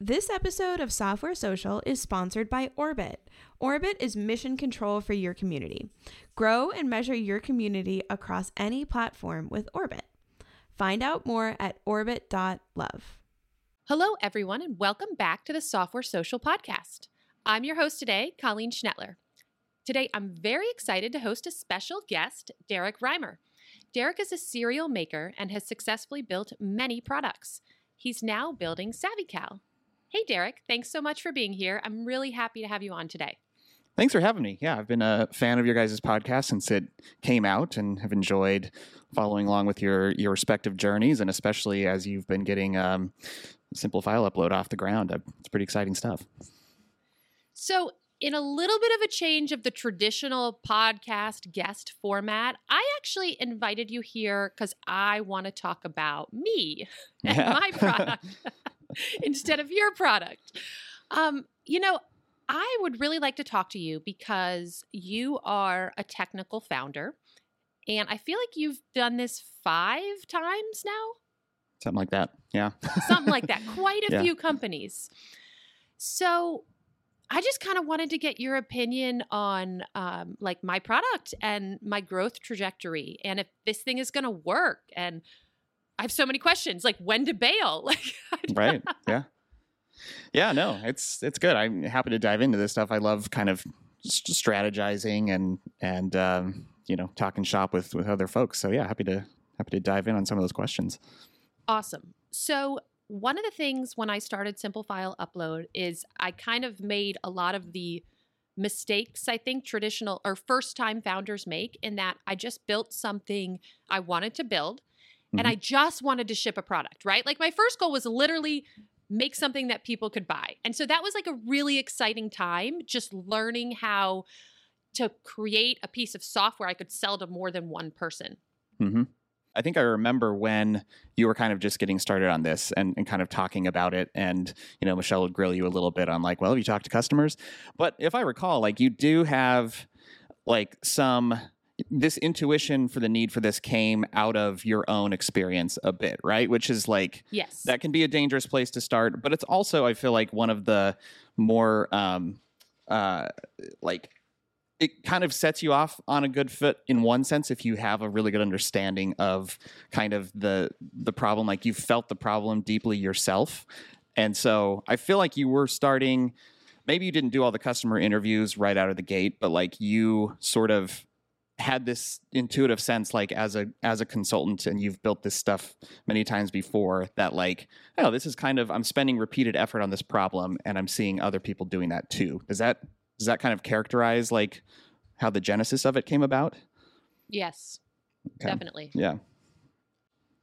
This episode of Software Social is sponsored by Orbit. Orbit is mission control for your community. Grow and measure your community across any platform with Orbit. Find out more at orbit.love. Hello, everyone, and welcome back to the Software Social Podcast. I'm your host today, Colleen Schnettler. Today, I'm very excited to host a special guest, Derrick Reimer. Derrick is a serial maker and has successfully built many products. He's now building SavvyCal, Hey, Derrick, thanks so much for being here. I'm really happy to have you on today. Thanks for having me. Yeah, I've been a fan of your guys' podcast since it came out and have enjoyed following along with your your respective journeys and especially as you've been getting um, simple file upload off the ground. Uh, it's pretty exciting stuff. So, in a little bit of a change of the traditional podcast guest format, I actually invited you here because I want to talk about me and yeah. my product. instead of your product. Um, you know, I would really like to talk to you because you are a technical founder. And I feel like you've done this five times now. Something like that. Yeah. Something like that. Quite a yeah. few companies. So I just kind of wanted to get your opinion on um, like my product and my growth trajectory and if this thing is going to work and I have so many questions, like when to bail. Like, right? Yeah, yeah. No, it's it's good. I'm happy to dive into this stuff. I love kind of strategizing and and um, you know talking shop with with other folks. So yeah, happy to happy to dive in on some of those questions. Awesome. So one of the things when I started Simple File Upload is I kind of made a lot of the mistakes I think traditional or first time founders make in that I just built something I wanted to build mm-hmm. and I just wanted to ship a product, right? Like my first goal was literally make something that people could buy. And so that was like a really exciting time just learning how to create a piece of software I could sell to more than one person. Mm-hmm. I think I remember when you were kind of just getting started on this and, and, kind of talking about it. And, you know, Michele would grill you a little bit on like, well, have you talked to customers? But if I recall, like you do have like some this intuition for the need for this came out of your own experience a bit, right? Which is like, yes, that can be a dangerous place to start, but it's also, I feel like, one of the more, um, uh, like, it kind of sets you off on a good foot in one sense if you have a really good understanding of kind of the the problem like you felt the problem deeply yourself and so i feel like you were starting maybe you didn't do all the customer interviews right out of the gate but like you sort of had this intuitive sense like as a as a consultant and you've built this stuff many times before that like oh this is kind of i'm spending repeated effort on this problem and i'm seeing other people doing that too. Does that does that kind of characterize like how the genesis of it came about? Yes. Okay. definitely. Yeah.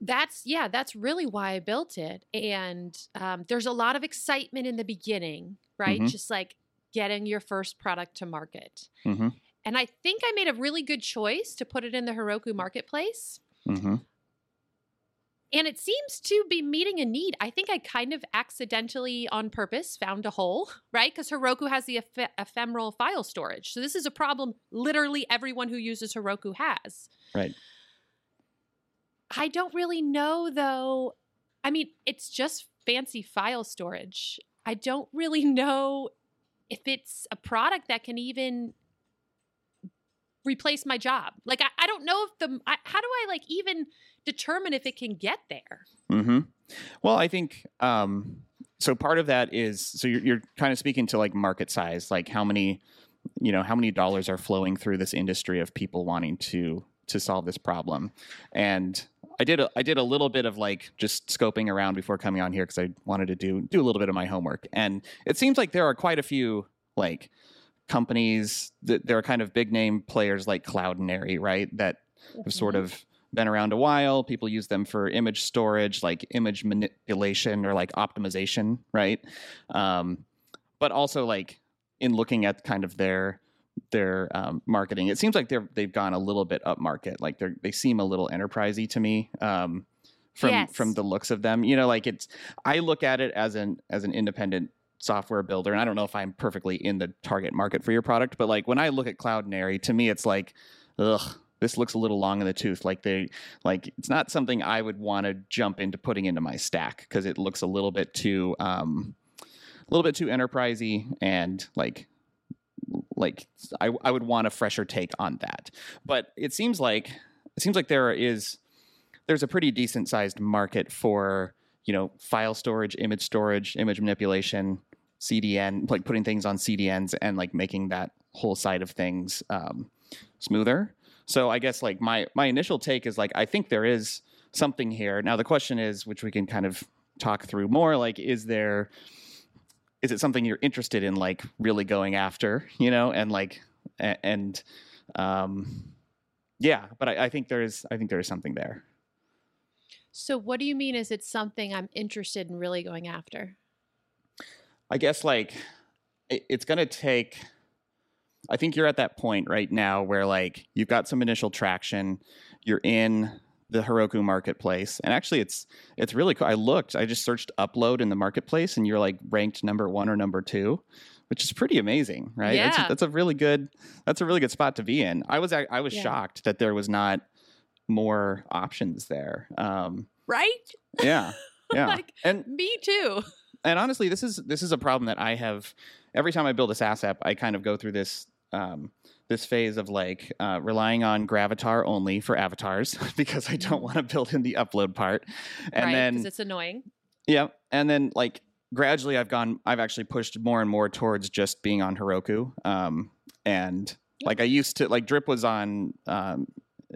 That's yeah that's really why i built it. And um, there's a lot of excitement in the beginning right? Mm-hmm. just like getting your first product to market. Mm-hmm. And I think I made a really good choice to put it in the Heroku marketplace. Mm-hmm. And it seems to be meeting a need. I think I kind of accidentally, on purpose, found a hole, right? Because Heroku has the eph- ephemeral file storage. So this is a problem literally everyone who uses Heroku has. Right. I don't really know, though. I mean, it's just fancy file storage. I don't really know if it's a product that can even replace my job. Like I, I don't know if the I, how do I like even determine if it can get there? Mm-hmm. Well, I think um, so. Part of that is so you're, you're kind of speaking to like market size, like how many you know how many dollars are flowing through this industry of people wanting to to solve this problem, and I did a, I did a little bit of like just scoping around before coming on here because I wanted to do do a little bit of my homework, and it seems like there are quite a few like companies that there are kind of big name players like Cloudinary, right? That have sort mm-hmm. of been around a while. People use them for image storage, like image manipulation or like optimization, right? Um, but also like in looking at kind of their their um, marketing, it seems like they're they've gone a little bit up market. Like they they seem a little enterprisey to me. Um, from yes. from the looks of them, you know, like it's I look at it as an as an independent software builder, and I don't know if I'm perfectly in the target market for your product, but like when I look at Cloudinary, to me it's like, ugh, this looks a little long in the tooth. Like they like it's not something I would want to jump into putting into my stack because it looks a little bit too um a little bit too enterprisey and like like I, I would want a fresher take on that. But it seems like it seems like there is there's a pretty decent sized market for you know file storage, image storage, image manipulation, CDN, like putting things on CDNs and like making that whole side of things um, smoother. So I guess like my my initial take is like I think there is something here. Now the question is, which we can kind of talk through more, like is there is it something you're interested in like really going after, you know, and like and um yeah, but I, I think there's I think there is something there. So what do you mean is it something I'm interested in really going after? I guess like it, it's gonna take I think you're at that point right now where like you've got some initial traction, you're in the Heroku marketplace. And actually it's it's really cool. I looked, I just searched upload in the marketplace and you're like ranked number 1 or number 2, which is pretty amazing, right? Yeah. That's, that's a really good that's a really good spot to be in. I was I was Yeah. shocked that there was not more options there. Um Right? yeah. Yeah. Like, and Me too. And honestly, this is this is a problem that I have every time I build a SaaS app. I kind of go through this um, this phase of like uh, relying on Gravatar only for avatars because I don't want to build in the upload part, and right, then because it's annoying. yeah, and then like gradually I've gone I've actually pushed more and more towards just being on Heroku. Um, and like I used to like Drip was on um,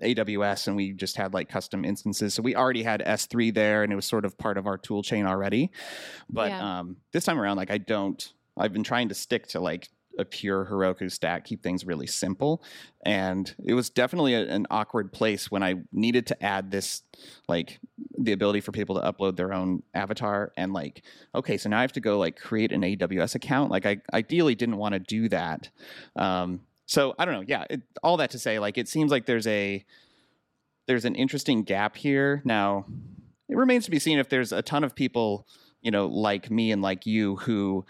AWS and we just had like custom instances. So we already had S3 there and it was sort of part of our tool chain already. But Yeah. um, this time around, like I don't I've been trying to stick to like a pure Heroku stack, keep things really simple. And it was definitely a, an awkward place when I needed to add this, like the ability for people to upload their own avatar. And like, okay, so now I have to go like create an AWS account. Like, I ideally didn't want to do that. Um, so I don't know. Yeah, it, all that to say, like, it seems like there's a there's an interesting gap here. Now, it remains to be seen if there's a ton of people, you know, like me and like you who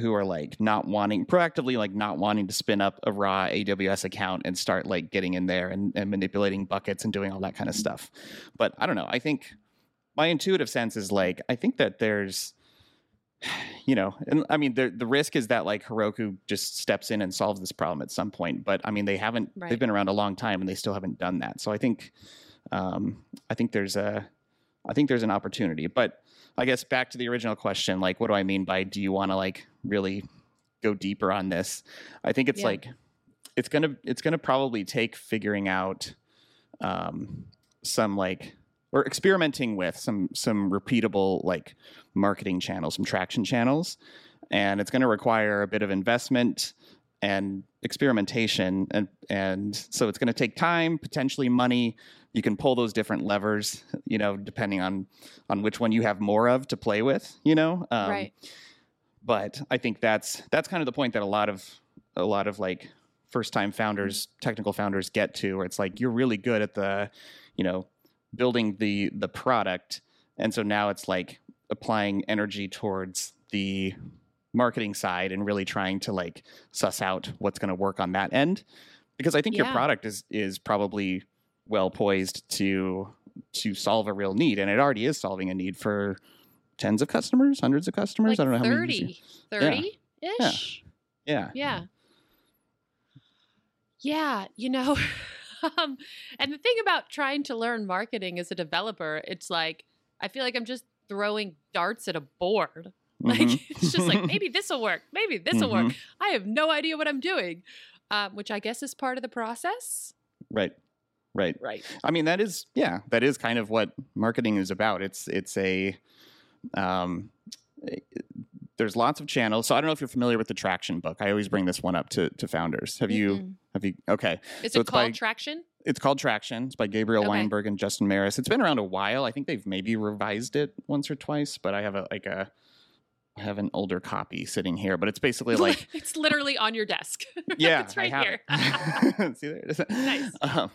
who are like not wanting proactively like not wanting to spin up a raw AWS account and start like getting in there and, and manipulating buckets and doing all that kind of stuff. But I don't know. I think my intuitive sense is like I think that there's you know, and I mean the the risk is that like Heroku just steps in and solves this problem at some point. But I mean they haven't Right. they've been around a long time and they still haven't done that. So I think um I think there's a I think there's an opportunity. But I guess back to the original question, like, what do I mean by do you want to like really go deeper on this? I think it's Yeah. like it's gonna it's gonna probably take figuring out um, some like or experimenting with some some repeatable like marketing channels, some traction channels, and it's going to require a bit of investment and experimentation. And and so it's going to take time potentially money. You can pull those different levers you know depending on on which one you have more of to play with you know? Um, right. but i think that's that's kind of the point that a lot of a lot of like first time founders technical founders get to where it's like you're really good at the you know building the the product and so now it's like applying energy towards the marketing side and really trying to like suss out what's going to work on that end because i think your product is is probably well poised to to solve a real need and it already is solving a need for tens of customers hundreds of customers Like i don't know how many you- 30. 30 ish. yeah Yeah. Yeah, you know, um, and the thing about trying to learn marketing as a developer, it's like I feel like I'm just throwing darts at a board. Like Mhm. it's just like maybe this will work, maybe this will work. Mhm. I have no idea what I'm doing, um, which I guess is part of the process. right right Right. I mean, that is yeah, that is kind of what marketing is about. It's it's a um, there's lots of channels. So I don't know if you're familiar with the Traction book. I always bring this one up to to founders. Have you Mm-mm. have you okay? Is So it it's by- called traction? It's called Traction. It's by Gabriel Okay. Weinberg and Justin Mares. It's been around a while. I think they've maybe revised it once or twice, but I have a like a I have an older copy sitting here, but it's basically like it's literally on your desk. yeah, it's right here. it. See there it is. Nice. Um,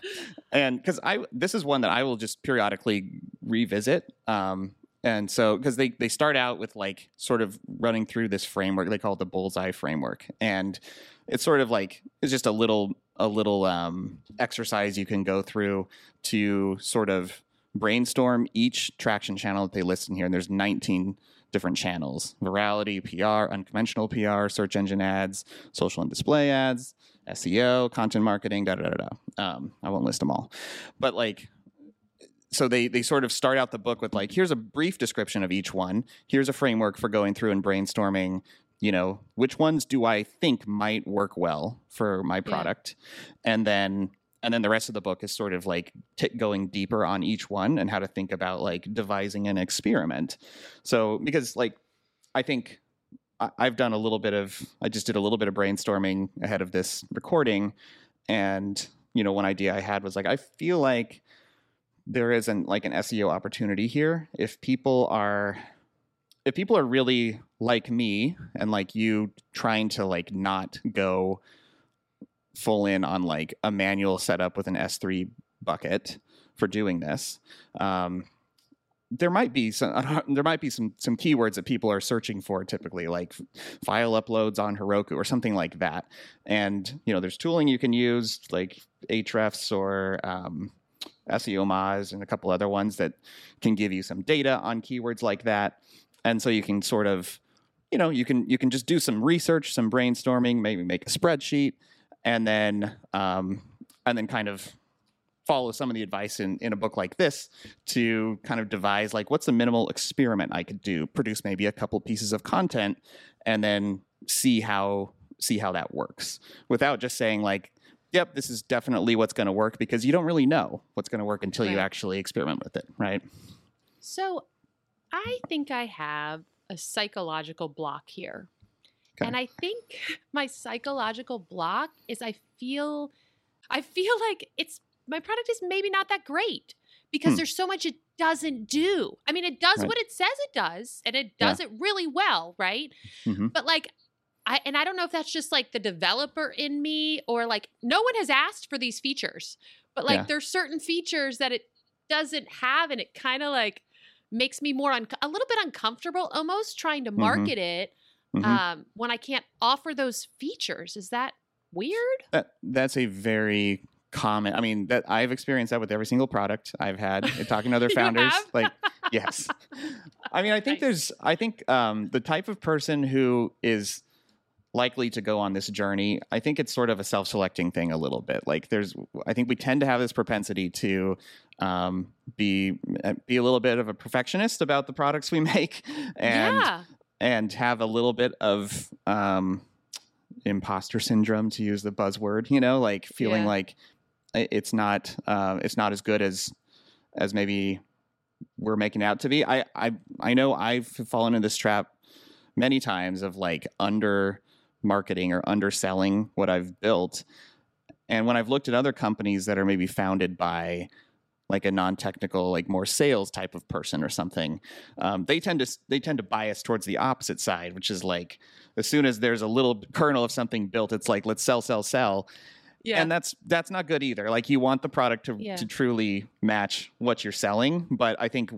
and because I this is one that I will just periodically revisit. Um, and so because they they start out with like sort of running through this framework they call it the bullseye framework, and it's sort of like it's just a little a little um, exercise you can go through to sort of brainstorm each traction channel that they list in here. And there's 19 different channels virality, PR, unconventional PR, search engine ads, social and display ads, SEO, content marketing, da da da da. Um, I won't list them all. But like, so they they sort of start out the book with like here's a brief description of each one. Here's a framework for going through and brainstorming you know which ones do i think might work well for my product? Yeah. and then and then the rest of the book is sort of like t- going deeper on each one and how to think about like devising an experiment. So because like i think I- i've done a little bit of i just did a little bit of brainstorming ahead of this recording. And you know one idea i had was like i feel like there isn't like an SEO opportunity here. If people are if people are really like me and like you trying to like not go full in on like a manual setup with an S3 bucket for doing this, um, there might be some there might be some some keywords that people are searching for typically like file uploads on Heroku or something like that. And you know, there's tooling you can use like Ahrefs or um, SEO Moz and a couple other ones that can give you some data on keywords like that. And so you can sort of, you know, you can you can just do some research, some brainstorming, maybe make a spreadsheet, and then um, and then kind of follow some of the advice in, in a book like this to kind of devise like what's the minimal experiment I could do, produce maybe a couple pieces of content, and then see how see how that works without just saying like yep, this is definitely what's going to work because you don't really know what's going to work until right. you actually experiment with it, right? So I think I have a psychological block here. Okay. And I think my psychological block is I feel I feel like it's my product is maybe not that great because hmm. there's so much it doesn't do. I mean, it does right. what it says it does and it does yeah. it really well, right? Mm-hmm. But like I and I don't know if that's just like the developer in me or like no one has asked for these features, but like yeah. there's certain features that it doesn't have, and it kind of like makes me more un- a little bit uncomfortable, almost trying to mm-hmm. market mm-hmm. it mm-hmm. Um, when I can't offer those features. Is that weird? That, that's a very common. I mean, that I've experienced that with every single product I've had. Talking to other founders, like yes. I mean, I think nice. there's. I think um, the type of person who is likely to go on this journey, I think it's sort of a self-selecting thing a little bit. Like there's, I think we tend to have this propensity to um, be uh, be a little bit of a perfectionist about the products we make, and yeah. and have a little bit of um, imposter syndrome, to use the buzzword. You know, like feeling yeah. like it's not uh, it's not as good as as maybe we're making out to be. I I I know I've fallen into this trap many times of like under marketing or underselling what I've built. And when I've looked at other companies that are maybe founded by like a non-technical, like more sales type of person or something, um, they tend to they tend to bias towards the opposite side, which is like as soon as there's a little kernel of something built, it's like let's sell, sell, sell. Yeah. And that's that's not good either. Like you want the product to yeah. to truly match what you're selling, but I think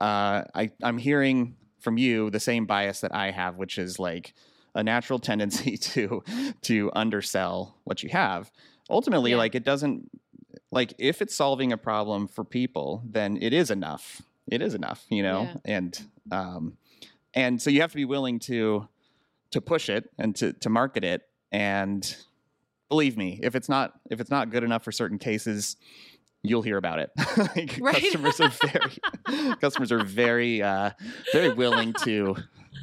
uh, I I'm hearing from you the same bias that I have, which is like a natural tendency to to undersell what you have. Ultimately, yeah. like it doesn't like if it's solving a problem for people, then it is enough. It is enough, you know, yeah. and um, and so you have to be willing to to push it and to to market it. And believe me, if it's not if it's not good enough for certain cases, you'll hear about it. like right? Customers are very customers are very uh, very willing to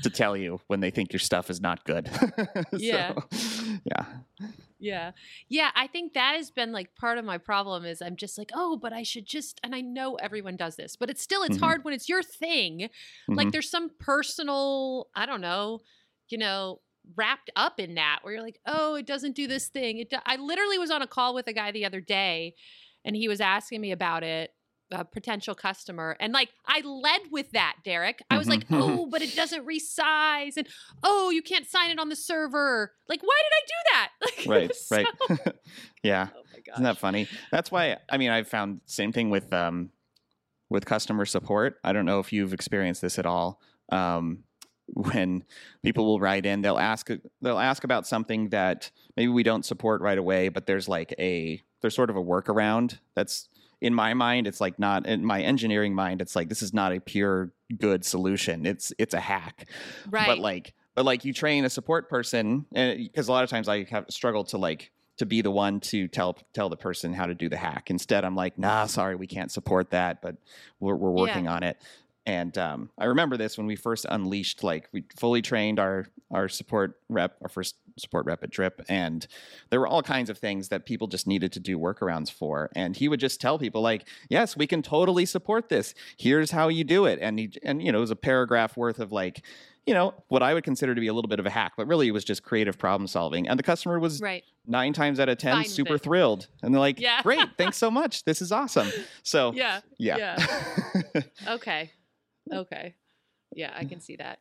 to tell you when they think your stuff is not good. yeah. yeah. Yeah. Yeah, I think that has been like part of my problem is I'm just like, "Oh, but I should just and I know everyone does this, but it's still it's mm-hmm. hard when it's your thing. Mm-hmm. Like there's some personal, I don't know, you know, wrapped up in that where you're like, "Oh, it doesn't do this thing." It do-. I literally was on a call with a guy the other day and he was asking me about it a potential customer and like i led with that Derrick. I was like mm-hmm. oh but it doesn't resize and oh you can't sign it on the server. Like why did i do that? Like, right so... right. Yeah. Oh isn't that funny? That's why i mean i've found same thing with um with customer support. I don't know if you've experienced this at all um when people will write in they'll ask they'll ask about something that maybe we don't support right away but there's like a there's sort of a workaround that's in my mind it's like not in my engineering mind it's like this is not a pure good solution. It's it's a hack. Right. but like but like you train a support person and because a lot of times i have struggled to like to be the one to tell tell the person how to do the hack. Instead i'm like nah sorry we can't support that but we're, we're working yeah. on it. And um, I remember this when we first unleashed, like we fully trained our our support rep, our first support rapid Drip, and there were all kinds of things that people just needed to do workarounds for. And he would just tell people, like, "Yes, we can totally support this. Here's how you do it." And he and you know it was a paragraph worth of like you know, what I would consider to be a little bit of a hack, but really it was just creative problem solving. And the customer was right. nine times out of 10 Fine super thrilled. And they're like, yeah. great, thanks so much. This is awesome. So, yeah. Yeah. yeah. okay. Okay. Yeah, I can see that.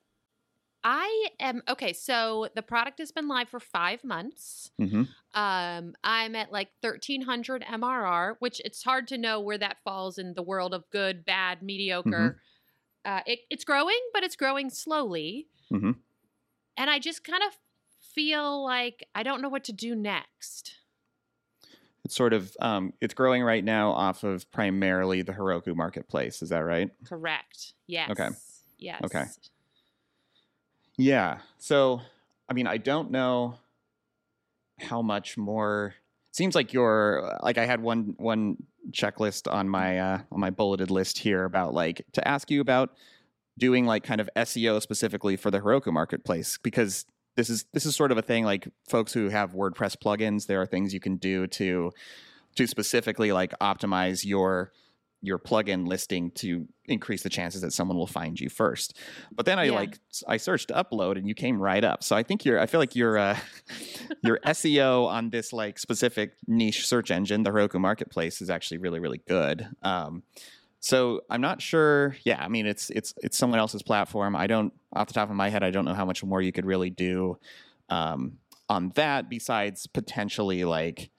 I am okay. So the product has been live for five months. Mm-hmm. Um, I'm at like 1300 MRR, which it's hard to know where that falls in the world of good, bad, mediocre. Mm-hmm. Uh, it, it's growing, but it's growing slowly. Mm-hmm. And I just kind of feel like I don't know what to do next it's sort of um, it's growing right now off of primarily the Heroku marketplace. Is that right? Correct. Yes. Okay. Yes. Okay. Yeah. So, I mean, I don't know how much more. Seems like you're like I had one one checklist on my uh, on my bulleted list here about like to ask you about doing like kind of SEO specifically for the Heroku marketplace because this is this is sort of a thing like folks who have WordPress plugins. There are things you can do to to specifically like optimize your your plugin listing to increase the chances that someone will find you first. But then I yeah. like I searched upload and you came right up. So I think you're I feel like your uh, your SEO on this like specific niche search engine, the Heroku Marketplace, is actually really really good. Um, so I'm not sure. Yeah, I mean it's it's it's someone else's platform. I don't off the top of my head, I don't know how much more you could really do um, on that besides potentially like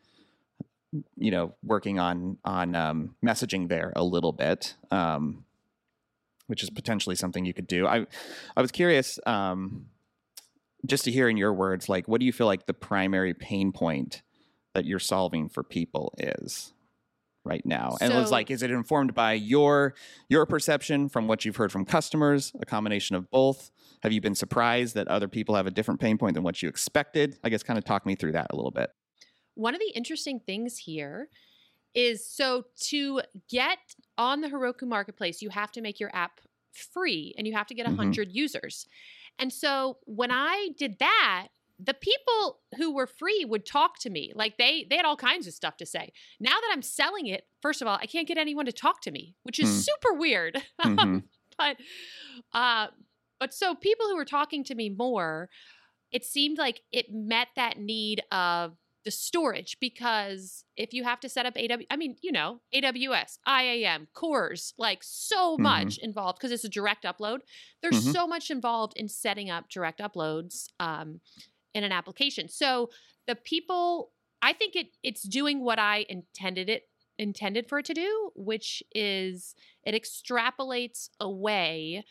you know working on on um, messaging there a little bit, um, which is potentially something you could do. I I was curious um, just to hear in your words, like what do you feel like the primary pain point that you're solving for people is? right now and so, it was like is it informed by your your perception from what you've heard from customers a combination of both have you been surprised that other people have a different pain point than what you expected i guess kind of talk me through that a little bit one of the interesting things here is so to get on the Heroku marketplace you have to make your app free and you have to get 100 mm-hmm. users and so when i did that the people who were free would talk to me like they they had all kinds of stuff to say now that i'm selling it first of all i can't get anyone to talk to me which is mm. super weird mm-hmm. but uh but so people who were talking to me more it seemed like it met that need of storage because if you have to set up AW, I mean, you know, AWS, IAM, CORS, like so mm-hmm. much involved because it's a direct upload. There's mm-hmm. so much involved in setting up direct uploads. Um, in an application. So the people, I think it it's doing what I intended it intended for it to do, which is it extrapolates away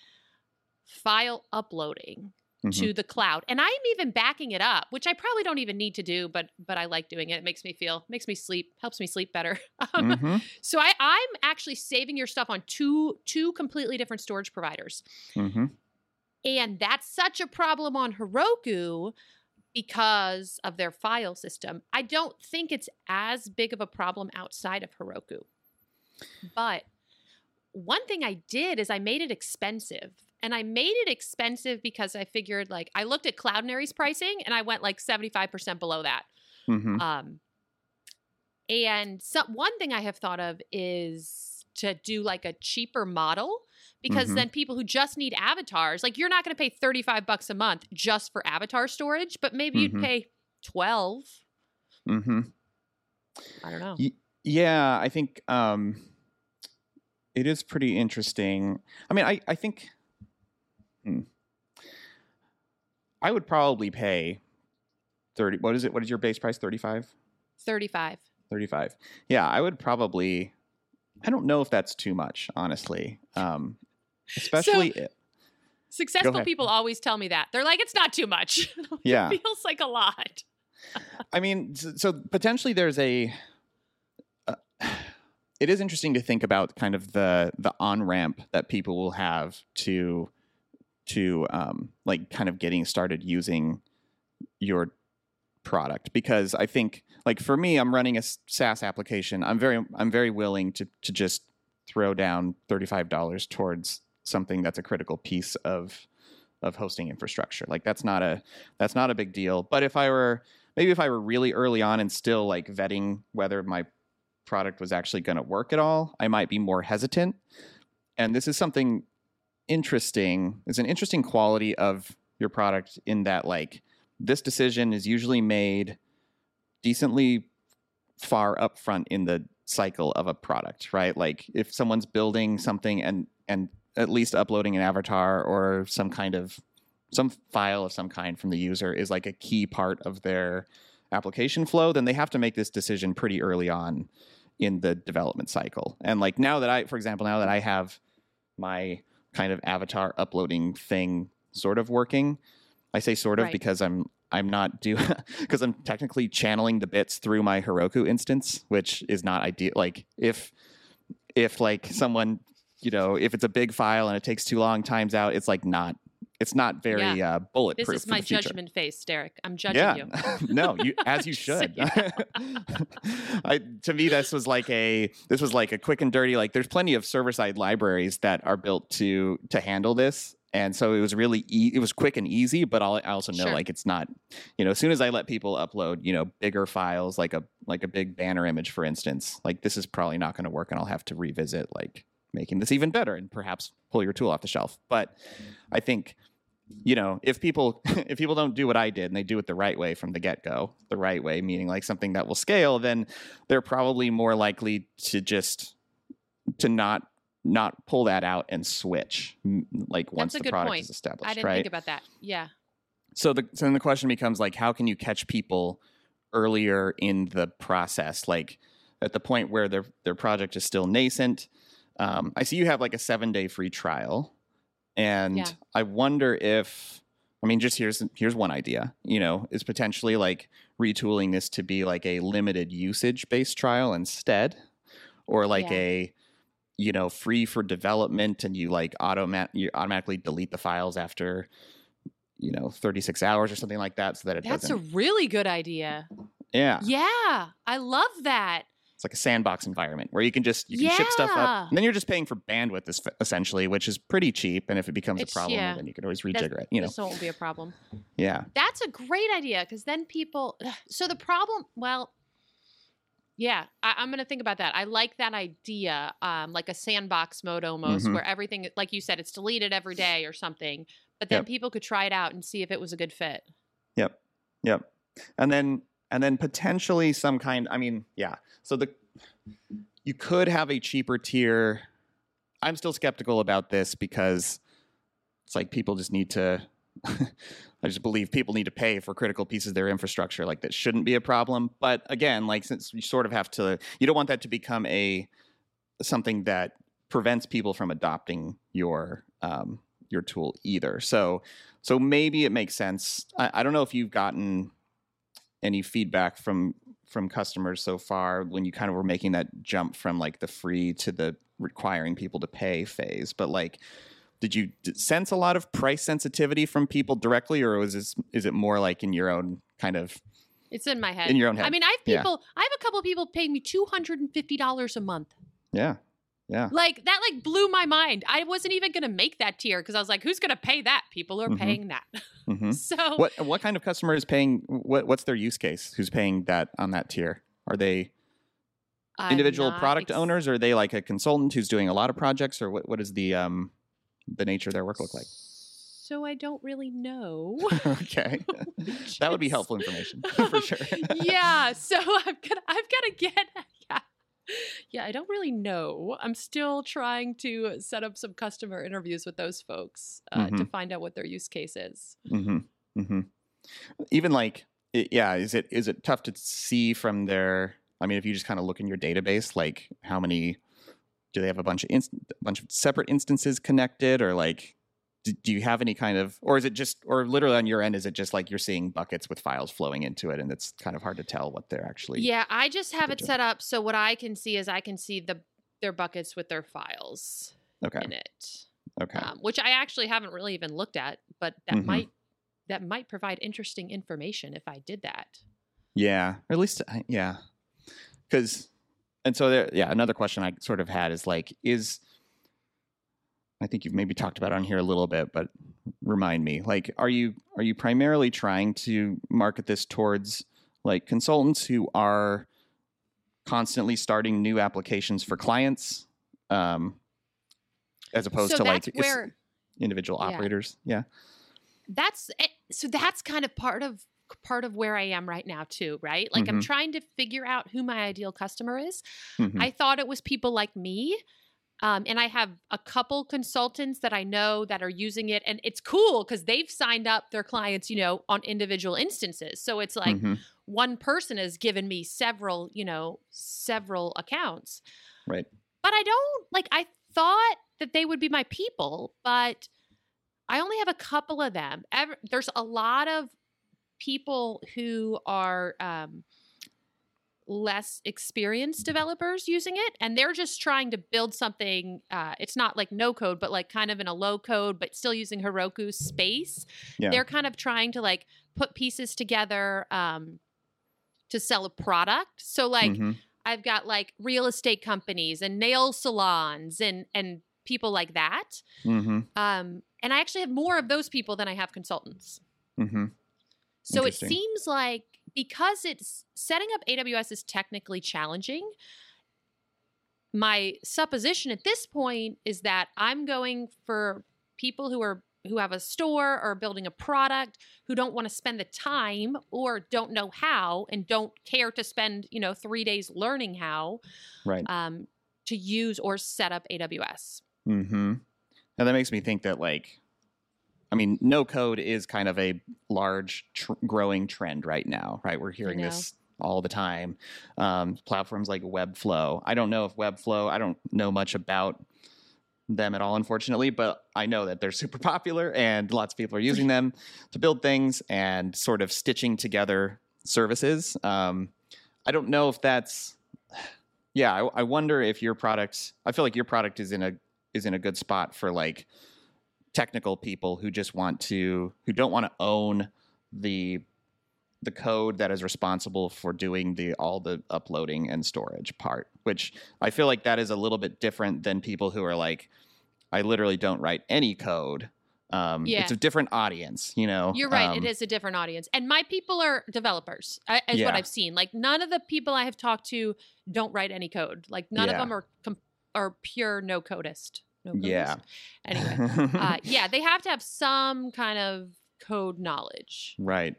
file uploading mm-hmm. to the cloud. And I'm even backing it up, which I probably don't even need to do, but but I like doing it. It makes me feel, makes me sleep, helps me sleep better. Um, mm-hmm. So I, I'm actually saving your stuff on two two completely different storage providers. Mm-hmm. And that's such a problem on Heroku because of their file system. I don't think it's as big of a problem outside of Heroku. But one thing I did is I made it expensive. And I made it expensive because I figured like I looked at Cloudinary's pricing and I went like 75% below that. Mm-hmm. Um, and so one thing I have thought of is to do like a cheaper model because mm-hmm. then people who just need avatars, like you're not going to pay 35 bucks a month just for avatar storage, but maybe mm-hmm. you'd pay 12. Mm-hmm. I don't know. Y- yeah, I think um, it is pretty interesting. I mean, I, I think hmm, I would probably pay 30. What is it? What is your base price? 35? 35. 35. Yeah, I would probably I don't know if that's too much, honestly. Um, especially so, successful people always tell me that they're like it's not too much yeah it feels like a lot i mean so, so potentially there's a uh, it is interesting to think about kind of the the on ramp that people will have to to um, like kind of getting started using your product. Because I think like for me I'm running a SaaS application. I'm very I'm very willing to to just throw down $35 towards something that's a critical piece of of hosting infrastructure. Like that's not a that's not a big deal. But if I were maybe if I were really early on and still like vetting whether my product was actually going to work at all, I might be more hesitant. And this is something interesting. It's an interesting quality of your product in that like this decision is usually made decently far up front in the cycle of a product, right? Like if someone's building something and and at least uploading an avatar or some kind of some file of some kind from the user is like a key part of their application flow, then they have to make this decision pretty early on in the development cycle. And like now that I, for example, now that I have my kind of avatar uploading thing sort of working, I say sort of right. because I'm I'm not do because I'm technically channeling the bits through my Heroku instance, which is not ideal. Like if if like someone you know if it's a big file and it takes too long, times out, it's like not it's not very yeah. uh, bulletproof. This is my judgment face, Derrick. I'm judging yeah. you. no, you as you should. I, to me, this was like a this was like a quick and dirty. Like, there's plenty of server side libraries that are built to to handle this, and so it was really e- it was quick and easy. But I'll, I also know sure. like it's not, you know, as soon as I let people upload, you know, bigger files like a like a big banner image, for instance, like this is probably not going to work, and I'll have to revisit like making this even better and perhaps pull your tool off the shelf. But I think you know if people if people don't do what i did and they do it the right way from the get-go the right way meaning like something that will scale then they're probably more likely to just to not not pull that out and switch like once the product point. is established i didn't right? think about that yeah so the so then the question becomes like how can you catch people earlier in the process like at the point where their their project is still nascent um, i see you have like a seven day free trial and yeah. I wonder if I mean just here's here's one idea, you know, is potentially like retooling this to be like a limited usage based trial instead or like yeah. a you know, free for development and you like automat you automatically delete the files after you know 36 hours or something like that so that it That's a really good idea. Yeah. Yeah, I love that it's like a sandbox environment where you can just you can yeah. ship stuff up and then you're just paying for bandwidth essentially which is pretty cheap and if it becomes it's, a problem yeah. then you can always rejigger That's, it you know so it won't be a problem yeah That's a great idea because then people so the problem well yeah, I, am going to think about that. I like that idea, um, like a sandbox mode almost, mm-hmm. where everything, like you said, it's deleted every day or something. But then yep. people could try it out and see if it was a good fit. Yep, yep. And then and then potentially some kind. I mean, yeah. So the you could have a cheaper tier. I'm still skeptical about this because it's like people just need to. I just believe people need to pay for critical pieces of their infrastructure. Like that shouldn't be a problem. But again, like since you sort of have to, you don't want that to become a something that prevents people from adopting your um, your tool either. So so maybe it makes sense. I, I don't know if you've gotten any feedback from from customers so far when you kind of were making that jump from like the free to the requiring people to pay phase? But like did you sense a lot of price sensitivity from people directly or was this is it more like in your own kind of it's in my head. In your own head. I mean i have people yeah. i have a couple people paying me $250 a month. Yeah yeah. Like that like blew my mind. I wasn't even going to make that tier because I was like who's going to pay that? People are mm-hmm. paying that. Mm-hmm. so What what kind of customer is paying what what's their use case? Who's paying that on that tier? Are they individual product ex- owners or are they like a consultant who's doing a lot of projects or what what is the um the nature of their work look like? So I don't really know. okay, that would be helpful information for sure. yeah, so I'm gonna I've got to get yeah yeah, I don't really know. I'm still trying to set up some customer interviews with those folks uh, mm-hmm. to find out what their use case is. Mm-hmm. Mm-hmm. Even like, it, yeah, is it is it tough to see from their? I mean, if you just kind of look in your database, like how many do they have a bunch of inst- a bunch of separate instances connected, or like do, do you have any kind of or is it just or literally on your end is it just like you're seeing buckets with files flowing into it and it's kind of hard to tell what they're actually yeah i just have it set up so what i can see is i can see the their buckets with their files okay. in it okay um, which i actually haven't really even looked at but that mm-hmm. might that might provide interesting information if i did that yeah or at least yeah because and so there yeah another question i sort of had is like is I think you've maybe talked about on here a little bit, but remind me. Like, are you are you primarily trying to market this towards like consultants who are constantly starting new applications for clients, um, as opposed so to like where, individual yeah. operators? Yeah, that's eh, so. That's kind of part of part of where I am right now too, right? Like mm-hmm. I'm trying to figure out who my ideal customer is. Mm-hmm. I thought it was people like me um, and I have a couple consultants that I know that are using it, and it's cool because they've signed up their clients, you know, on individual instances. So it's like mm-hmm. one person has given me several, you know, several accounts. Right. But I don't like. I thought that they would be my people, but I only have a couple of them. Ever, there's a lot of people who are. Um, less experienced developers using it and they're just trying to build something uh, it's not like no code but like kind of in a low code but still using heroku space yeah. they're kind of trying to like put pieces together um, to sell a product so like mm-hmm. i've got like real estate companies and nail salons and and people like that mm-hmm. um, and i actually have more of those people than i have consultants mm-hmm. so it seems like because it's setting up AWS is technically challenging. My supposition at this point is that I'm going for people who are who have a store or building a product who don't want to spend the time or don't know how and don't care to spend you know three days learning how right um, to use or set up aws mm-hmm and that makes me think that like I mean, no code is kind of a large tr- growing trend right now, right? We're hearing this all the time. Um, platforms like Webflow. I don't know if Webflow, I don't know much about them at all, unfortunately, but I know that they're super popular and lots of people are using them to build things and sort of stitching together services. Um, I don't know if that's, yeah, I, I wonder if your product, I feel like your product is in a, is in a good spot for like, technical people who just want to who don't want to own the the code that is responsible for doing the all the uploading and storage part which i feel like that is a little bit different than people who are like i literally don't write any code um, yeah. it's a different audience you know you're right um, it is a different audience and my people are developers is yeah. what i've seen like none of the people i have talked to don't write any code like none yeah. of them are are pure no codist no yeah. Anyway, uh, yeah, they have to have some kind of code knowledge. Right.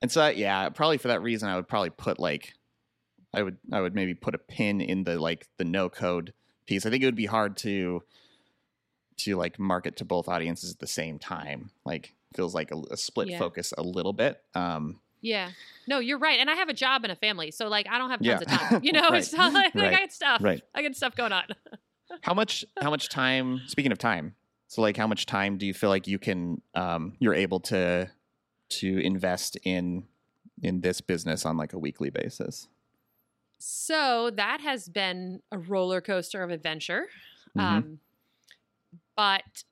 And so, yeah, probably for that reason, I would probably put like, I would, I would maybe put a pin in the like the no code piece. I think it would be hard to, to like market to both audiences at the same time. Like, feels like a, a split yeah. focus a little bit. Um, yeah. No, you're right. And I have a job and a family. So like I don't have tons yeah. of time. You know, right. it's not like, right. I got stuff. Right. I got stuff going on. How much how much time speaking of time so like how much time do you feel like you can um, you're able to to invest in in this business on like a weekly basis? So that has been a roller coaster of adventure mm-hmm. um, but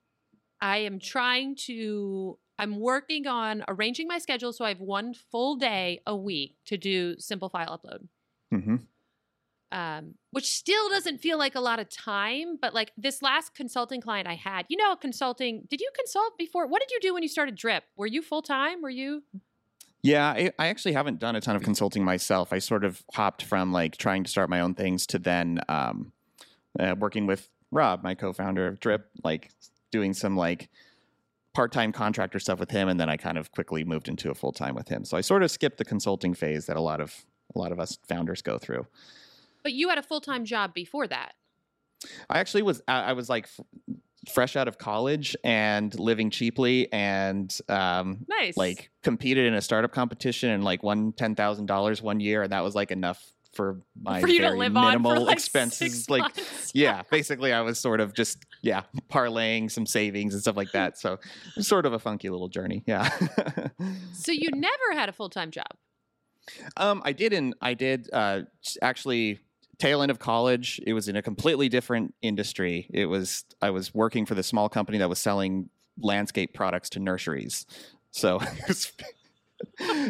i am trying to i'm working on arranging my schedule so i have one full day a week to do simple file upload. Mm-hmm um, which still doesn't feel like a lot of time. But like this last consulting client I had, you know, consulting. Did you consult before? What did you do when you started Drip? Were you full time? Were you? Yeah, I, I, actually haven't done a ton of consulting myself. I sort of hopped from like trying to start my own things to then um, uh, working with Rob, my co-founder of Drip, like doing some like part-time contractor stuff with him, and then I kind of quickly moved into a full-time with him. So I sort of skipped the consulting phase that a lot of a lot of us founders go through. But you had a full time job before that. I actually was. I was like f- fresh out of college and living cheaply, and um, nice. Like competed in a startup competition and like won ten thousand dollars one year, and that was like enough for my for very minimal like expenses. Like, yeah, basically, I was sort of just yeah, parlaying some savings and stuff like that. So sort of a funky little journey. Yeah. so you never had a full time job. Um, I did in I did uh, actually tail end of college. It was in a completely different industry. It was I was working for the small company that was selling landscape products to nurseries. So it was,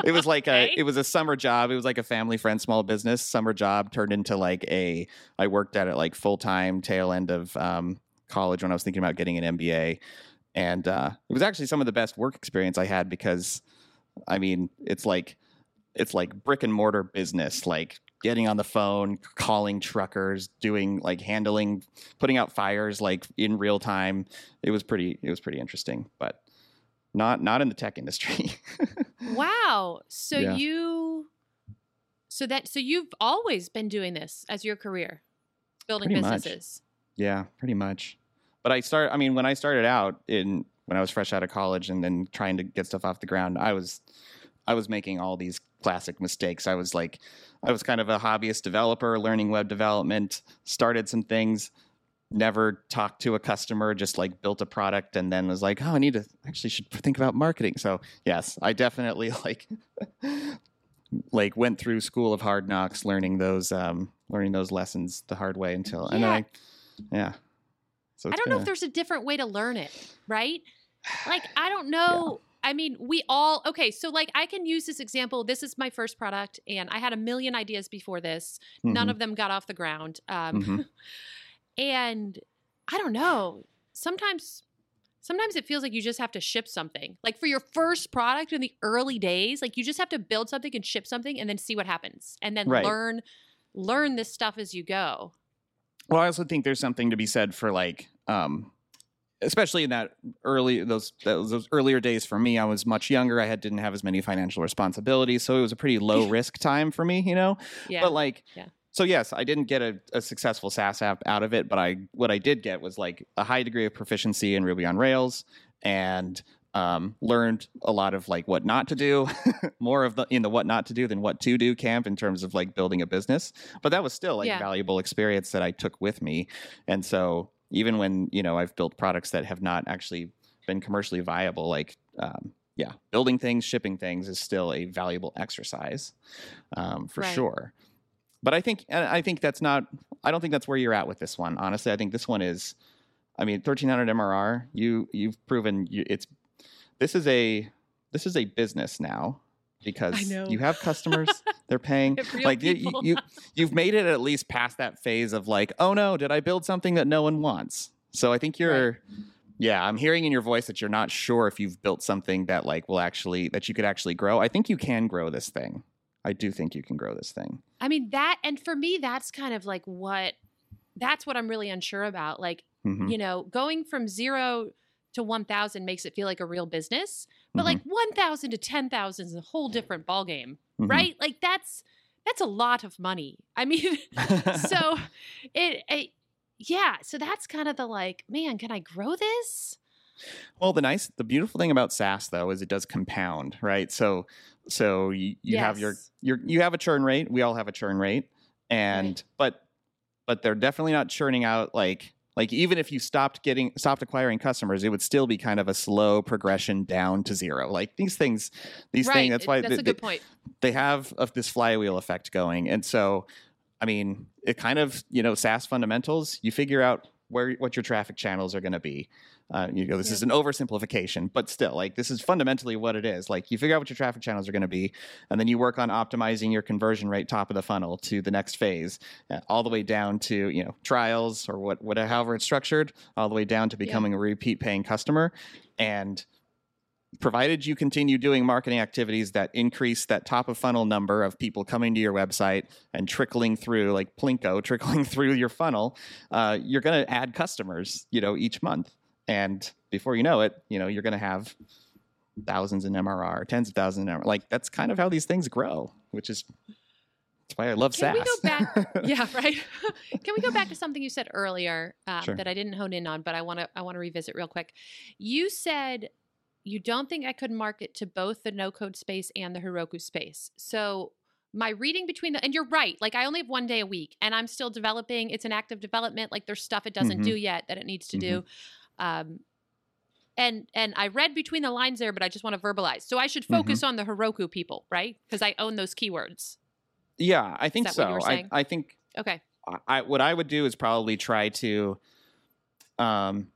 it was like okay. a it was a summer job. It was like a family friend small business summer job turned into like a I worked at it like full time tail end of um, college when I was thinking about getting an MBA, and uh, it was actually some of the best work experience I had because I mean it's like it's like brick and mortar business like getting on the phone, calling truckers, doing like handling, putting out fires like in real time. It was pretty. It was pretty interesting, but not not in the tech industry. wow. So yeah. you, so that so you've always been doing this as your career, building pretty businesses. Much. Yeah, pretty much. But I start. I mean, when I started out in when I was fresh out of college and then trying to get stuff off the ground, I was I was making all these classic mistakes. I was like, I was kind of a hobbyist developer, learning web development, started some things, never talked to a customer, just like built a product and then was like, oh, I need to actually should think about marketing. So yes, I definitely like like went through school of hard knocks, learning those um, learning those lessons the hard way until yeah. and then I yeah. So I don't know if there's a different way to learn it, right? Like I don't know. I mean, we all, okay, so like I can use this example. This is my first product, and I had a million ideas before this. Mm-hmm. None of them got off the ground. Um, mm-hmm. And I don't know. Sometimes, sometimes it feels like you just have to ship something. Like for your first product in the early days, like you just have to build something and ship something and then see what happens and then right. learn learn this stuff as you go. Well, I also think there's something to be said for like um especially in that early those those earlier days for me i was much younger i had didn't have as many financial responsibilities so it was a pretty low risk time for me you know yeah. but like yeah. so yes i didn't get a, a, successful saas app out of it but i what i did get was like a high degree of proficiency in ruby on rails and um, learned a lot of like what not to do, more of the in the what not to do than what to do camp in terms of like building a business. But that was still like yeah. valuable experience that I took with me, and so even when you know I've built products that have not actually been commercially viable, like um, yeah, building things, shipping things is still a valuable exercise um, for right. sure. But I think I think that's not. I don't think that's where you're at with this one. Honestly, I think this one is. I mean, 1300 MRR. You you've proven you, it's. This is a this is a business now because you have customers they're paying like you, you you've made it at least past that phase of like oh no did i build something that no one wants? So i think you're right. yeah i'm hearing in your voice that you're not sure if you've built something that like will actually that you could actually grow. I think you can grow this thing. I do think you can grow this thing. I mean that and for me that's kind of like what that's what i'm really unsure about. Like mm-hmm. you know going from zero to 1000 makes it feel like a real business but mm-hmm. like 1000 to 10000 is a whole different ballgame mm-hmm. right like that's that's a lot of money i mean so it, it yeah so that's kind of the like man can i grow this well the nice the beautiful thing about saas though is it does compound right so so you, you yes. have your your you have a churn rate we all have a churn rate and right. but but they're definitely not churning out like like even if you stopped getting stopped acquiring customers it would still be kind of a slow progression down to zero. Like these things these right. things that's why that's they, a good point. they have of this flywheel effect going. And so i mean it kind of you know saas fundamentals you figure out where what your traffic channels are going to be uh, you know, this yeah. is an oversimplification, but still, like this is fundamentally what it is. Like you figure out what your traffic channels are going to be, and then you work on optimizing your conversion rate top of the funnel to the next phase, uh, all the way down to you know trials or what, whatever, however it's structured, all the way down to becoming yeah. a repeat paying customer, and provided you continue doing marketing activities that increase that top of funnel number of people coming to your website and trickling through like plinko trickling through your funnel uh, you're going to add customers you know each month and before you know it, you know, you're going to have thousands in MRR, tens of thousands in MRR. Like that's kind of how these things grow, which is that's why I love Can SaaS. We go back, yeah, right. Can we go back to something you said earlier um, sure. that I didn't hone in on, but I want to I want to revisit real quick. You said you don't think I could market to both the no code space and the Heroku space. So my reading between the and you're right like i only have one day a week and i'm still developing it's an active development like there's stuff it doesn't mm-hmm. do yet that it needs to mm-hmm. do um and and i read between the lines there but i just want to verbalize so i should focus mm-hmm. on the heroku people right because i own those keywords yeah i think so I, I think okay I, what i would do is probably try to um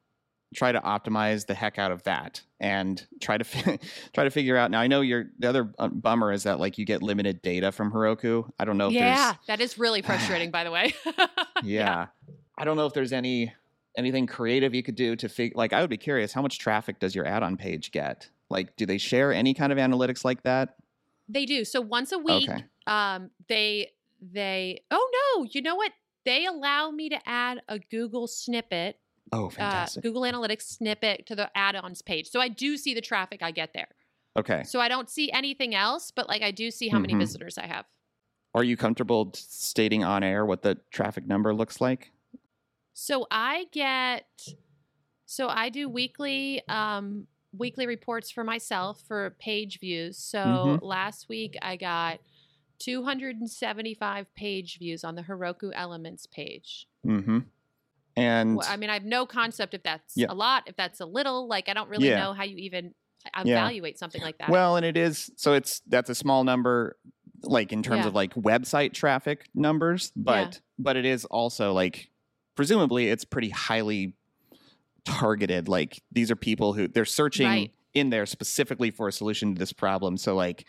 try to optimize the heck out of that and try to fi- try to figure out. Now I know you're the other uh, bummer is that like you get limited data from Heroku. I don't know. If Yeah, that is really frustrating. by the way. yeah. yeah. I don't know if there's any anything creative you could do to figure. Like I would be curious, how much traffic does your add-on page get? Like, do they share any kind of analytics like that? They do. So once a week, okay. um, they they. Oh no! You know what? They allow me to add a Google snippet Oh, uh, fantastic. Uh, Google Analytics snippet to the add-ons page. So I do see the traffic I get there. Okay. So I don't see anything else, but like I do see how mm-hmm. many visitors I have. Are you comfortable stating on air what the traffic number looks like? So I get so I do weekly um weekly reports for myself for page views. So mm-hmm. last week I got 275 page views on the Heroku Elements page. Mhm. And well, I mean, I have no concept if that's yeah. a lot, if that's a little. Like, I don't really yeah. know how you even evaluate yeah. something like that. Well, and it is so it's that's a small number, like in terms of like website traffic numbers, but but it is also like presumably it's pretty highly targeted. Like these are people who they're searching right. in there specifically for a solution to this problem. So like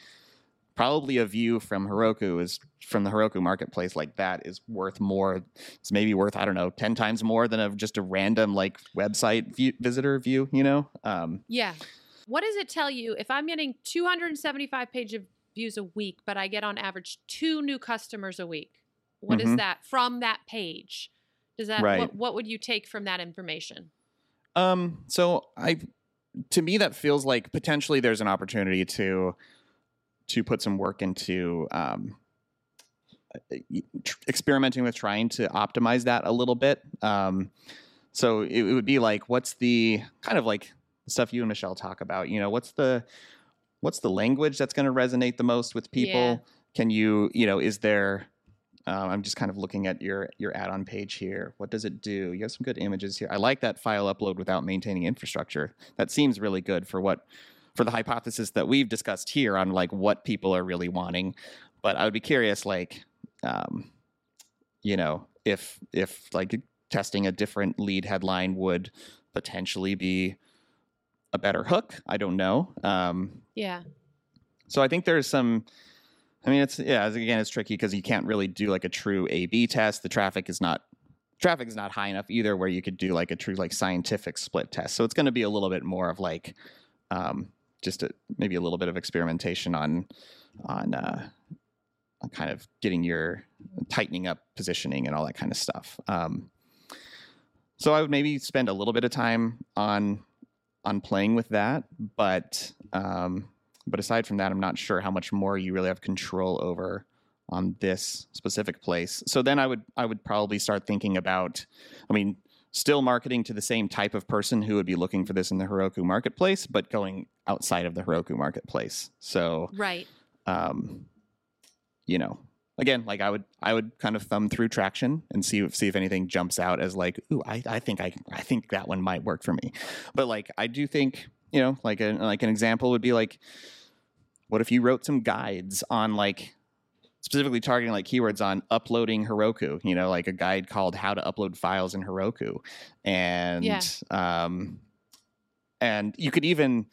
probably a view from Heroku is from the Heroku marketplace like that is worth more. It's maybe worth I don't know ten times more than a just a random like website view, visitor view. You know? Um, yeah. What does it tell you if I'm getting 275 page of views a week, but I get on average two new customers a week? What mm-hmm. is that from that page? Does that right. what, what would you take from that information? Um. So I, to me, that feels like potentially there's an opportunity to to put some work into um, experimenting with trying to optimize that a little bit. Um, so it, it, would be like, what's the kind of like stuff you and Michele talk about? You know, what's the what's the language that's going to resonate the most with people? Yeah. Can you, you know, is there? Um, I'm just kind of looking at your your add-on page here. What does it do? You have some good images here. I like that file upload without maintaining infrastructure. That seems really good for what for the hypothesis that we've discussed here on like what people are really wanting. But I would be curious, like, um, you know, if if like testing a different lead headline would potentially be a better hook. I don't know. Um, yeah. So I think there's some. I mean, it's yeah. Again, it's tricky because you can't really do like a true A/B test. The traffic is not traffic is not high enough either, where you could do like a true like scientific split test. So it's going to be a little bit more of like um, just a, maybe a little bit of experimentation on on, uh, kind of getting your tightening up positioning and all that kind of stuff. Um, so I would maybe spend a little bit of time on on playing with that, but um, but aside from that, I'm not sure how much more you really have control over on this specific place. So then I would I would probably start thinking about. I mean, still marketing to the same type of person who would be looking for this in the Heroku marketplace, but going outside of the Heroku marketplace. So, right. Um, you know, again, like I would, I would kind of thumb through traction and see if see if anything jumps out as like, ooh, I, I think I, I think that one might work for me. But like, I do think, you know, like a, like an example would be like, what if you wrote some guides on like specifically targeting like keywords on uploading Heroku, you know, like a guide called how to upload files in Heroku. And yeah. um and you could even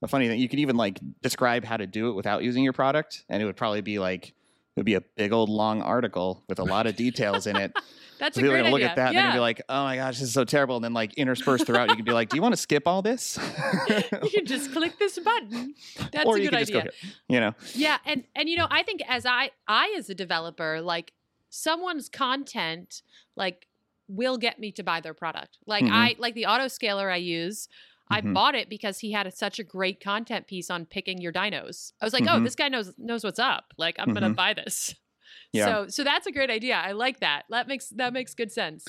a funny thing, you could even like describe how to do it without using your product and it would probably be like would be a big old long article with a lot of details in it. That's so a great look idea. Look at that yeah. and be like, "Oh my gosh, this is so terrible!" And then like interspersed throughout, you can be like, "Do you want to skip all this?" you can just click this button. That's or a good idea. Go, you know. Yeah, and and you know, I think as I I as a developer, like someone's content, like will get me to buy their product. Like mm-hmm. I like the autoscaler I use. I mm-hmm. bought it because he had a, such a great content piece on picking your dynos. I was like, oh, mm-hmm. oh, this guy knows knows what's up. Like I'm gonna mm-hmm. buy this. Yeah. So so that's a great idea. I like that. That makes that makes good sense.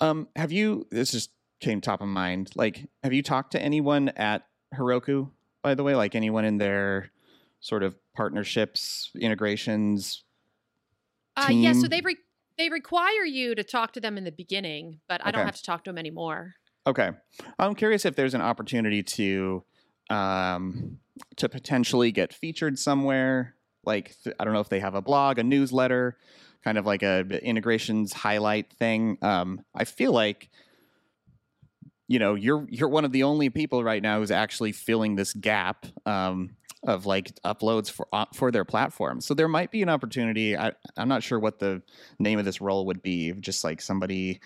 Um, have you? This just came top of mind. Like, have you talked to anyone at Heroku? By the way, like anyone in their sort of partnerships, integrations? Uh, yeah, so they re- they require you to talk to them in the beginning, but I okay. don't have to talk to them anymore. Okay, I'm curious if there's an opportunity to um, to potentially get featured somewhere. Like I don't know if they have a blog, a newsletter, kind of like a integrations highlight thing. Um, I feel like you know you're you're one of the only people right now who's actually filling this gap um, of like uploads for uh, for their platform. So there might be an opportunity. I, I'm not sure what the name of this role would be. Just like somebody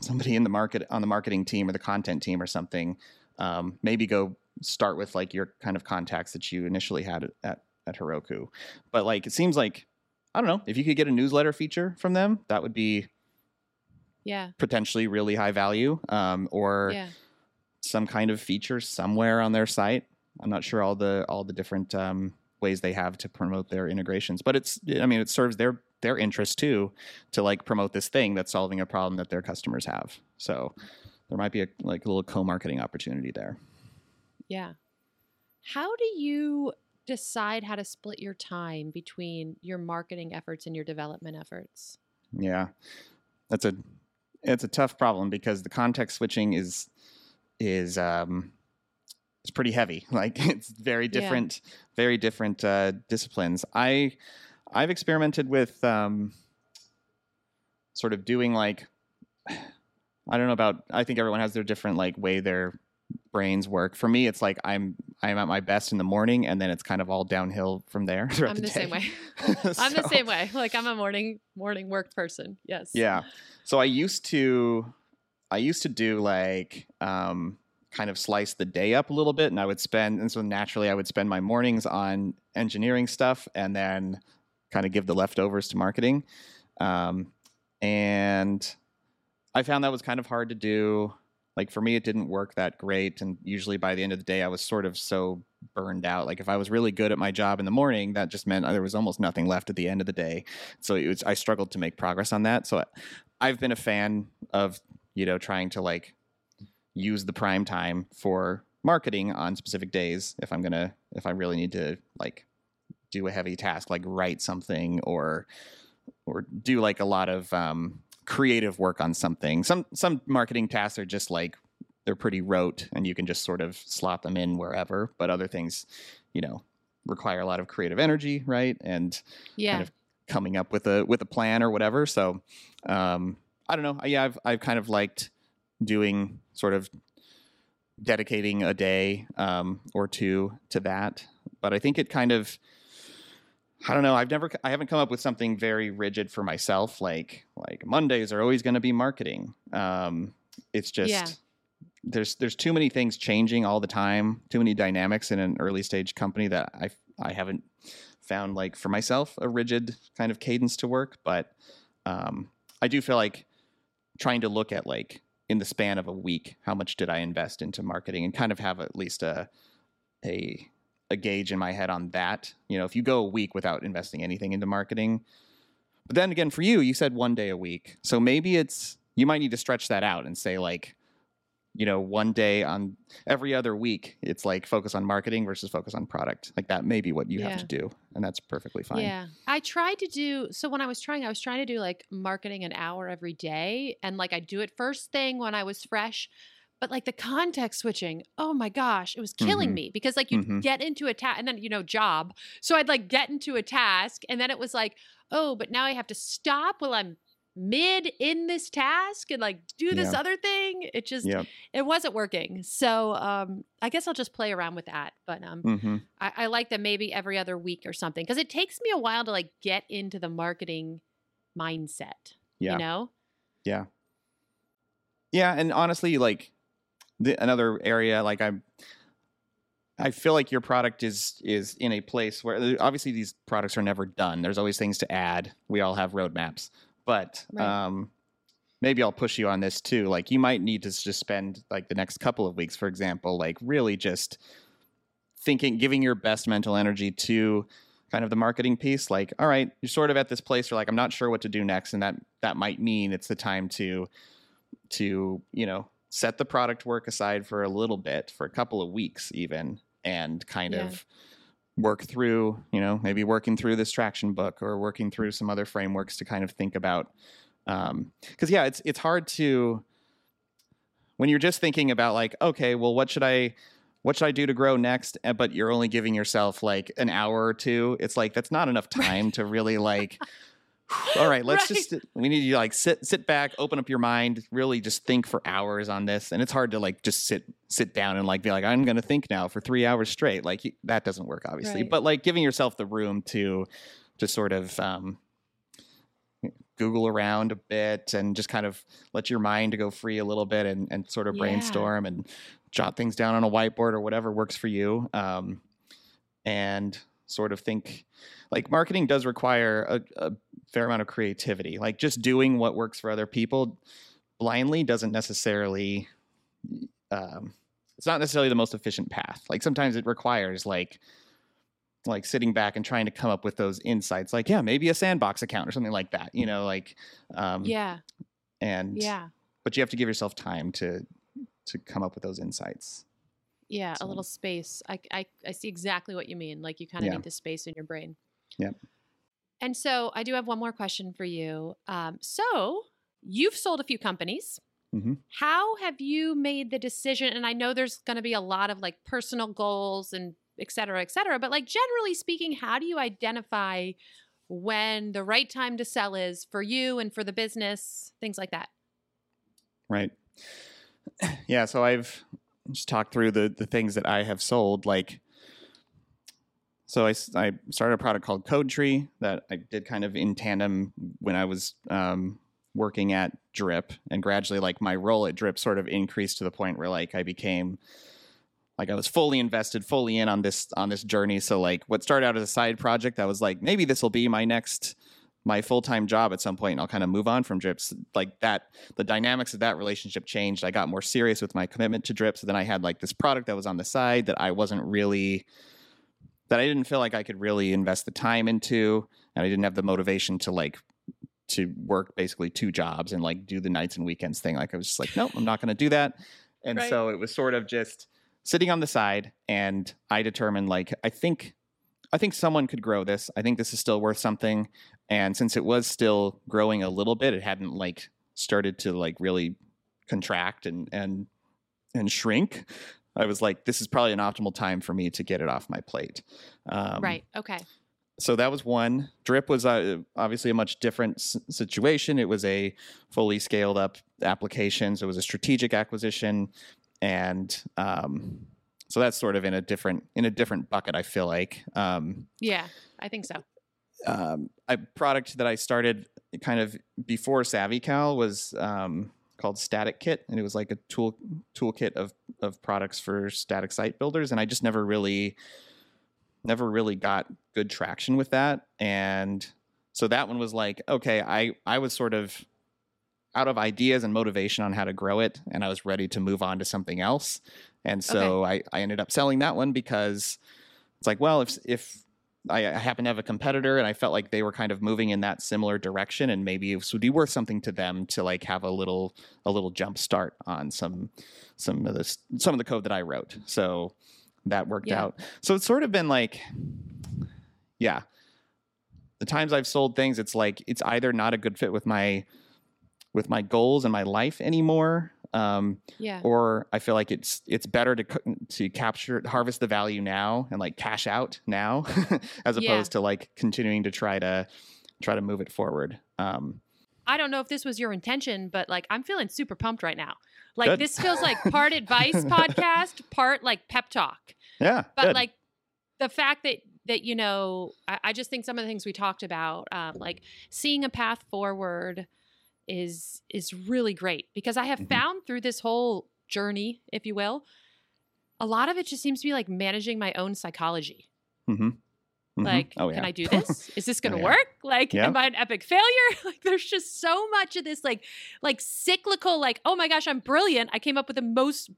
somebody in the market on the marketing team or the content team or something. Um, maybe go start with like your kind of contacts that you initially had at at Heroku. But like it seems like I don't know if you could get a newsletter feature from them, that would be yeah potentially really high value um, or yeah. some kind of feature somewhere on their site i'm not sure all the all the different um, ways they have to promote their integrations but it's i mean it serves their their interest too to like promote this thing that's solving a problem that their customers have so there might be a like a little co-marketing opportunity there yeah how do you decide how to split your time between your marketing efforts and your development efforts yeah that's a it's a tough problem because the context switching is is um it's pretty heavy. Like it's very different, yeah. very different uh, disciplines. I I've experimented with um, sort of doing like I don't know about. I think everyone has their different like way their brains work. For me, it's like I'm I'm at my best in the morning, and then it's kind of all downhill from there. I'm the, the same way. so, I'm the same way. Like I'm a morning morning work person. Yes. Yeah. So I used to I used to do like um, kind of slice the day up a little bit, and I would spend and so naturally I would spend my mornings on engineering stuff, and then kind of give the leftovers to marketing. Um, and I found that was kind of hard to do. Like for me it didn't work that great and usually by the end of the day i was sort of so burned out. Like if i was really good at my job in the morning that just meant there was almost nothing left at the end of the day. So it was i struggled to make progress on that. So i've been a fan of you know trying to like use the prime time for marketing on specific days if i'm gonna if i really need to like do a heavy task like write something or or do like a lot of um creative work on something. Some some marketing tasks are just like they're pretty rote and you can just sort of slot them in wherever, but other things, you know, require a lot of creative energy, right? And yeah. kind of coming up with a with a plan or whatever. So um I don't know. Yeah, I've I've kind of liked doing sort of dedicating a day um, or two to that, but I think it kind of I don't know. I've never, I haven't come up with something very rigid for myself. Like, like Mondays are always going to be marketing. Um, it's just yeah. there's there's too many things changing all the time. Too many dynamics in an early stage company that I I haven't found like for myself a rigid kind of cadence to work. But um, I do feel like trying to look at like in the span of a week, how much did I invest into marketing, and kind of have at least a a a gauge in my head on that. You know, if you go a week without investing anything into marketing, but then again, for you, you said one day a week. So maybe it's, you might need to stretch that out and say, like, you know, one day on every other week, it's like focus on marketing versus focus on product. Like that may be what you yeah. have to do. And that's perfectly fine. Yeah. I tried to do, so when I was trying, I was trying to do like marketing an hour every day. And like I do it first thing when I was fresh but like the context switching oh my gosh it was killing mm-hmm. me because like you mm-hmm. get into a task and then you know job so i'd like get into a task and then it was like oh but now i have to stop while i'm mid in this task and like do this yeah. other thing it just yep. it wasn't working so um i guess i'll just play around with that but um mm-hmm. I, I like that maybe every other week or something because it takes me a while to like get into the marketing mindset yeah. you know yeah yeah and honestly like the, another area like I'm I feel like your product is is in a place where obviously these products are never done. There's always things to add. We all have roadmaps, but right. um, maybe I'll push you on this too. Like you might need to just spend like the next couple of weeks, for example, like really just thinking, giving your best mental energy to kind of the marketing piece. Like, all right, you're sort of at this place where like I'm not sure what to do next, and that that might mean it's the time to to you know set the product work aside for a little bit, for a couple of weeks even, and kind yeah. of work through, you know, maybe working through this traction book or working through some other frameworks to kind of think about. Because um, yeah, it's it's hard to when you're just thinking about like, okay, well, what should I what should I do to grow next? But you're only giving yourself like an hour or two. It's like that's not enough time to really like all right let's right. just we need you to like sit sit back open up your mind really just think for hours on this and it's hard to like just sit sit down and like be like i'm gonna think now for three hours straight like that doesn't work obviously right. but like giving yourself the room to to sort of um google around a bit and just kind of let your mind go free a little bit and, and sort of yeah. brainstorm and jot things down on a whiteboard or whatever works for you um and sort of think like marketing does require a, a fair amount of creativity. Like just doing what works for other people blindly doesn't necessarily um, it's not necessarily the most efficient path. Like sometimes it requires like like sitting back and trying to come up with those insights like yeah maybe a sandbox account or something like that you know like um yeah and yeah but you have to give yourself time to to come up with those insights yeah so. a little space I, I i see exactly what you mean like you kind of yeah. need the space in your brain yeah and so I do have one more question for you. Um, so you've sold a few companies. Mm-hmm. How have you made the decision? And I know there's going to be a lot of like personal goals and et cetera, et cetera. But like generally speaking, how do you identify when the right time to sell is for you and for the business, things like that? Right. Yeah. So I've just talked through the the things that I have sold. Like so I, I started a product called Codetree that I did kind of in tandem when I was um, working at Drip, and gradually, like my role at Drip sort of increased to the point where like I became like I was fully invested, fully in on this on this journey. So like what started out as a side project, I was like maybe this will be my next my full time job at some point, and I'll kind of move on from Drips. Like that, the dynamics of that relationship changed. I got more serious with my commitment to Drip. So then I had like this product that was on the side that I wasn't really that I didn't feel like I could really invest the time into, and I didn't have the motivation to like to work basically two jobs and like do the nights and weekends thing. Like I was just like, nope, I'm not going to do that. And right. so it was sort of just sitting on the side, and I determined like I think I think someone could grow this. I think this is still worth something. And since it was still growing a little bit, it hadn't like started to like really contract and and and shrink. I was like, this is probably an optimal time for me to get it off my plate. Um, right. Okay. So that was one. Drip was uh, obviously a much different s- situation. It was a fully scaled up application. So it was a strategic acquisition, and um, so that's sort of in a different in a different bucket. I feel like. Um, yeah, I think so. Um, a product that I started kind of before SavvyCal was um, called StaticKit, and it was like a tool toolkit of of products for static site builders. And I just never really, never really got good traction with that. And so that one was like, okay, I I was sort of out of ideas and motivation on how to grow it, and I was ready to move on to something else. And so okay. I I ended up selling that one because it's like, well, if if I, I happen to have a competitor and I felt like they were kind of moving in that similar direction and maybe it would be worth something to them to like have a little a little jump start on some some of this some of the code that I wrote. So that worked yeah. out. So it's sort of been like yeah. The times I've sold things it's like it's either not a good fit with my with my goals and my life anymore um, yeah. Or I feel like it's it's better to to capture harvest the value now and like cash out now, as opposed yeah. to like continuing to try to try to move it forward. Um, I don't know if this was your intention, but like I'm feeling super pumped right now. Like good. this feels like part advice podcast, part like pep talk. Yeah. But good. like the fact that that you know, I, I, just think some of the things we talked about, um, like seeing a path forward, is is really great because I have mm-hmm. found through this whole journey, if you will, a lot of it just seems to be like managing my own psychology. Mm-hmm. Mm-hmm. Like, oh, yeah. can I do this? Is this going to oh, yeah. work? Like, yep. am I an epic failure? like, there's just so much of this, like, like cyclical, like, oh my gosh, I'm brilliant. I came up with the most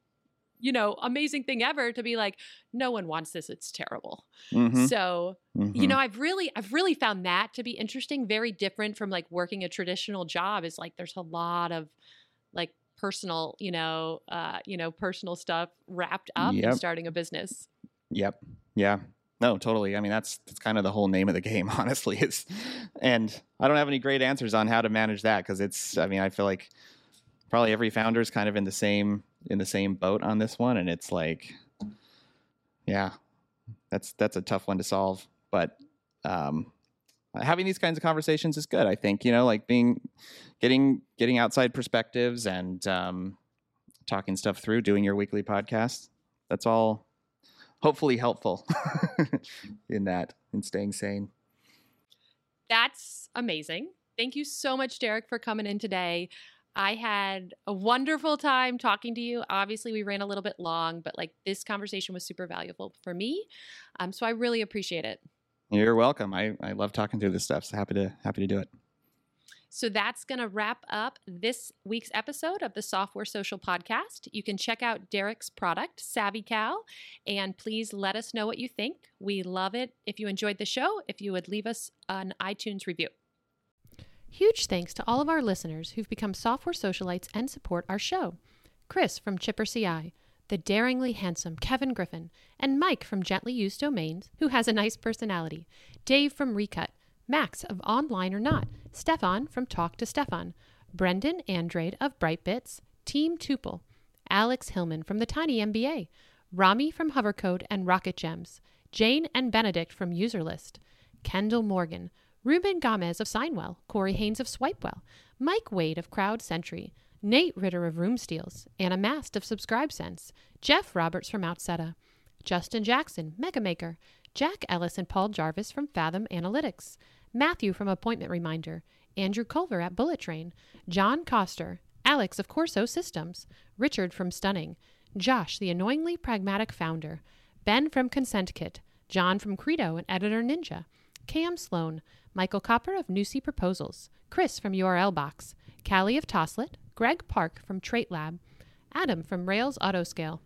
you know, amazing thing ever to be like, no one wants this. It's terrible. Mm-hmm. So, mm-hmm. you know, I've really, I've really found that to be interesting. Very different from like working a traditional job. Is like there's a lot of like personal, you know, uh, you know, personal stuff wrapped up yep. in starting a business. Yep. Yeah. no, totally. I mean, that's that's kind of the whole name of the game, honestly. Is and I don't have any great answers on how to manage that because it's. I mean, I feel like probably every founder is kind of in the same in the same boat on this one, and it's like, yeah, that's that's a tough one to solve. But um, having these kinds of conversations is good. I think you know, like being getting getting outside perspectives and um, talking stuff through, doing your weekly podcast. That's all hopefully helpful in that in staying sane. That's amazing. Thank you so much, Derrick, for coming in today. I had a wonderful time talking to you. Obviously, we ran a little bit long, but like this conversation was super valuable for me. Um, so I really appreciate it. You're welcome. I, I love talking through this stuff. So happy to happy to do it. So that's going to wrap up this week's episode of the Software Social Podcast. You can check out Derrick's product, SavvyCal, and please let us know what you think. We love it if you enjoyed the show, if you would leave us an iTunes review. Huge thanks to all of our listeners who've become software socialites and support our show. Chris from Chipper CI, the daringly handsome Kevin Griffin, and Mike from Gently Used Domains, who has a nice personality, Dave from Recut, Max of Online or Not, Stefan from Talk to Stefan, Brendan Andrade of Brightbits, Team Tuple, Alex Hillman from the Tiny MBA, Rami from Hovercode and Rocket Gems, Jane and Benedict from Userlist, Kendall Morgan, Ruben Gomez of Signwell, Corey Haynes of Swipewell, Mike Wade of Crowd Sentry, Nate Ritter of Room Steals, Anna Mast of SubscribeSense, Jeff Roberts from Outseta, Justin Jackson, Megamaker, Jack Ellis and Paul Jarvis from Fathom Analytics, Matthew from Appointment Reminder, Andrew Culver at Bullet Train, John Coster, Alex of Corso Systems, Richard from Stunning, Josh, the annoyingly pragmatic founder, Ben from Consent Kit, John from Credo and Editor Ninja, Cam Sloan, Michael Copper of Newsy Proposals, Chris from URL Box, Callie of Toslet, Greg Park from Trait Lab, Adam from Rails Autoscale,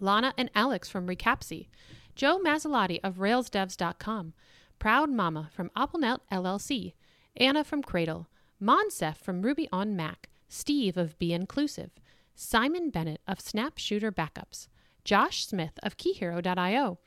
Lana and Alex from Recapsy, Joe Masilotti of RailsDevs.com, Proud Mama from AppleNet LLC, Anna from Cradle, Monsef from Ruby on Mac, Steve of Be Inclusive, Simon Bennett of Snap Shooter Backups, Josh Smith of KeyHero.io,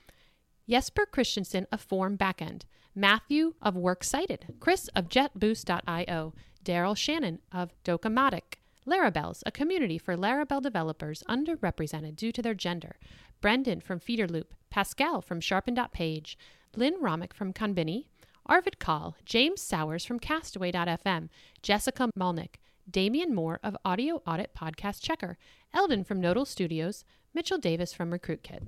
Jesper Christensen of Form Backend, Matthew of Works Cited, Chris of JetBoost.io, Daryl Shannon of Docomatic, Larabelles, a community for Laravel developers underrepresented due to their gender, Brendan from Feederloop, Pascal from Sharpen.page, Lynn Romick from Conbini, Arvid Kahl, James Sowers from Castaway.fm, Jessica Malnick, Damian Moore of Audio Audit Podcast Checker, Eldon from Nodal Studios, Mitchell Davis from RecruitKit.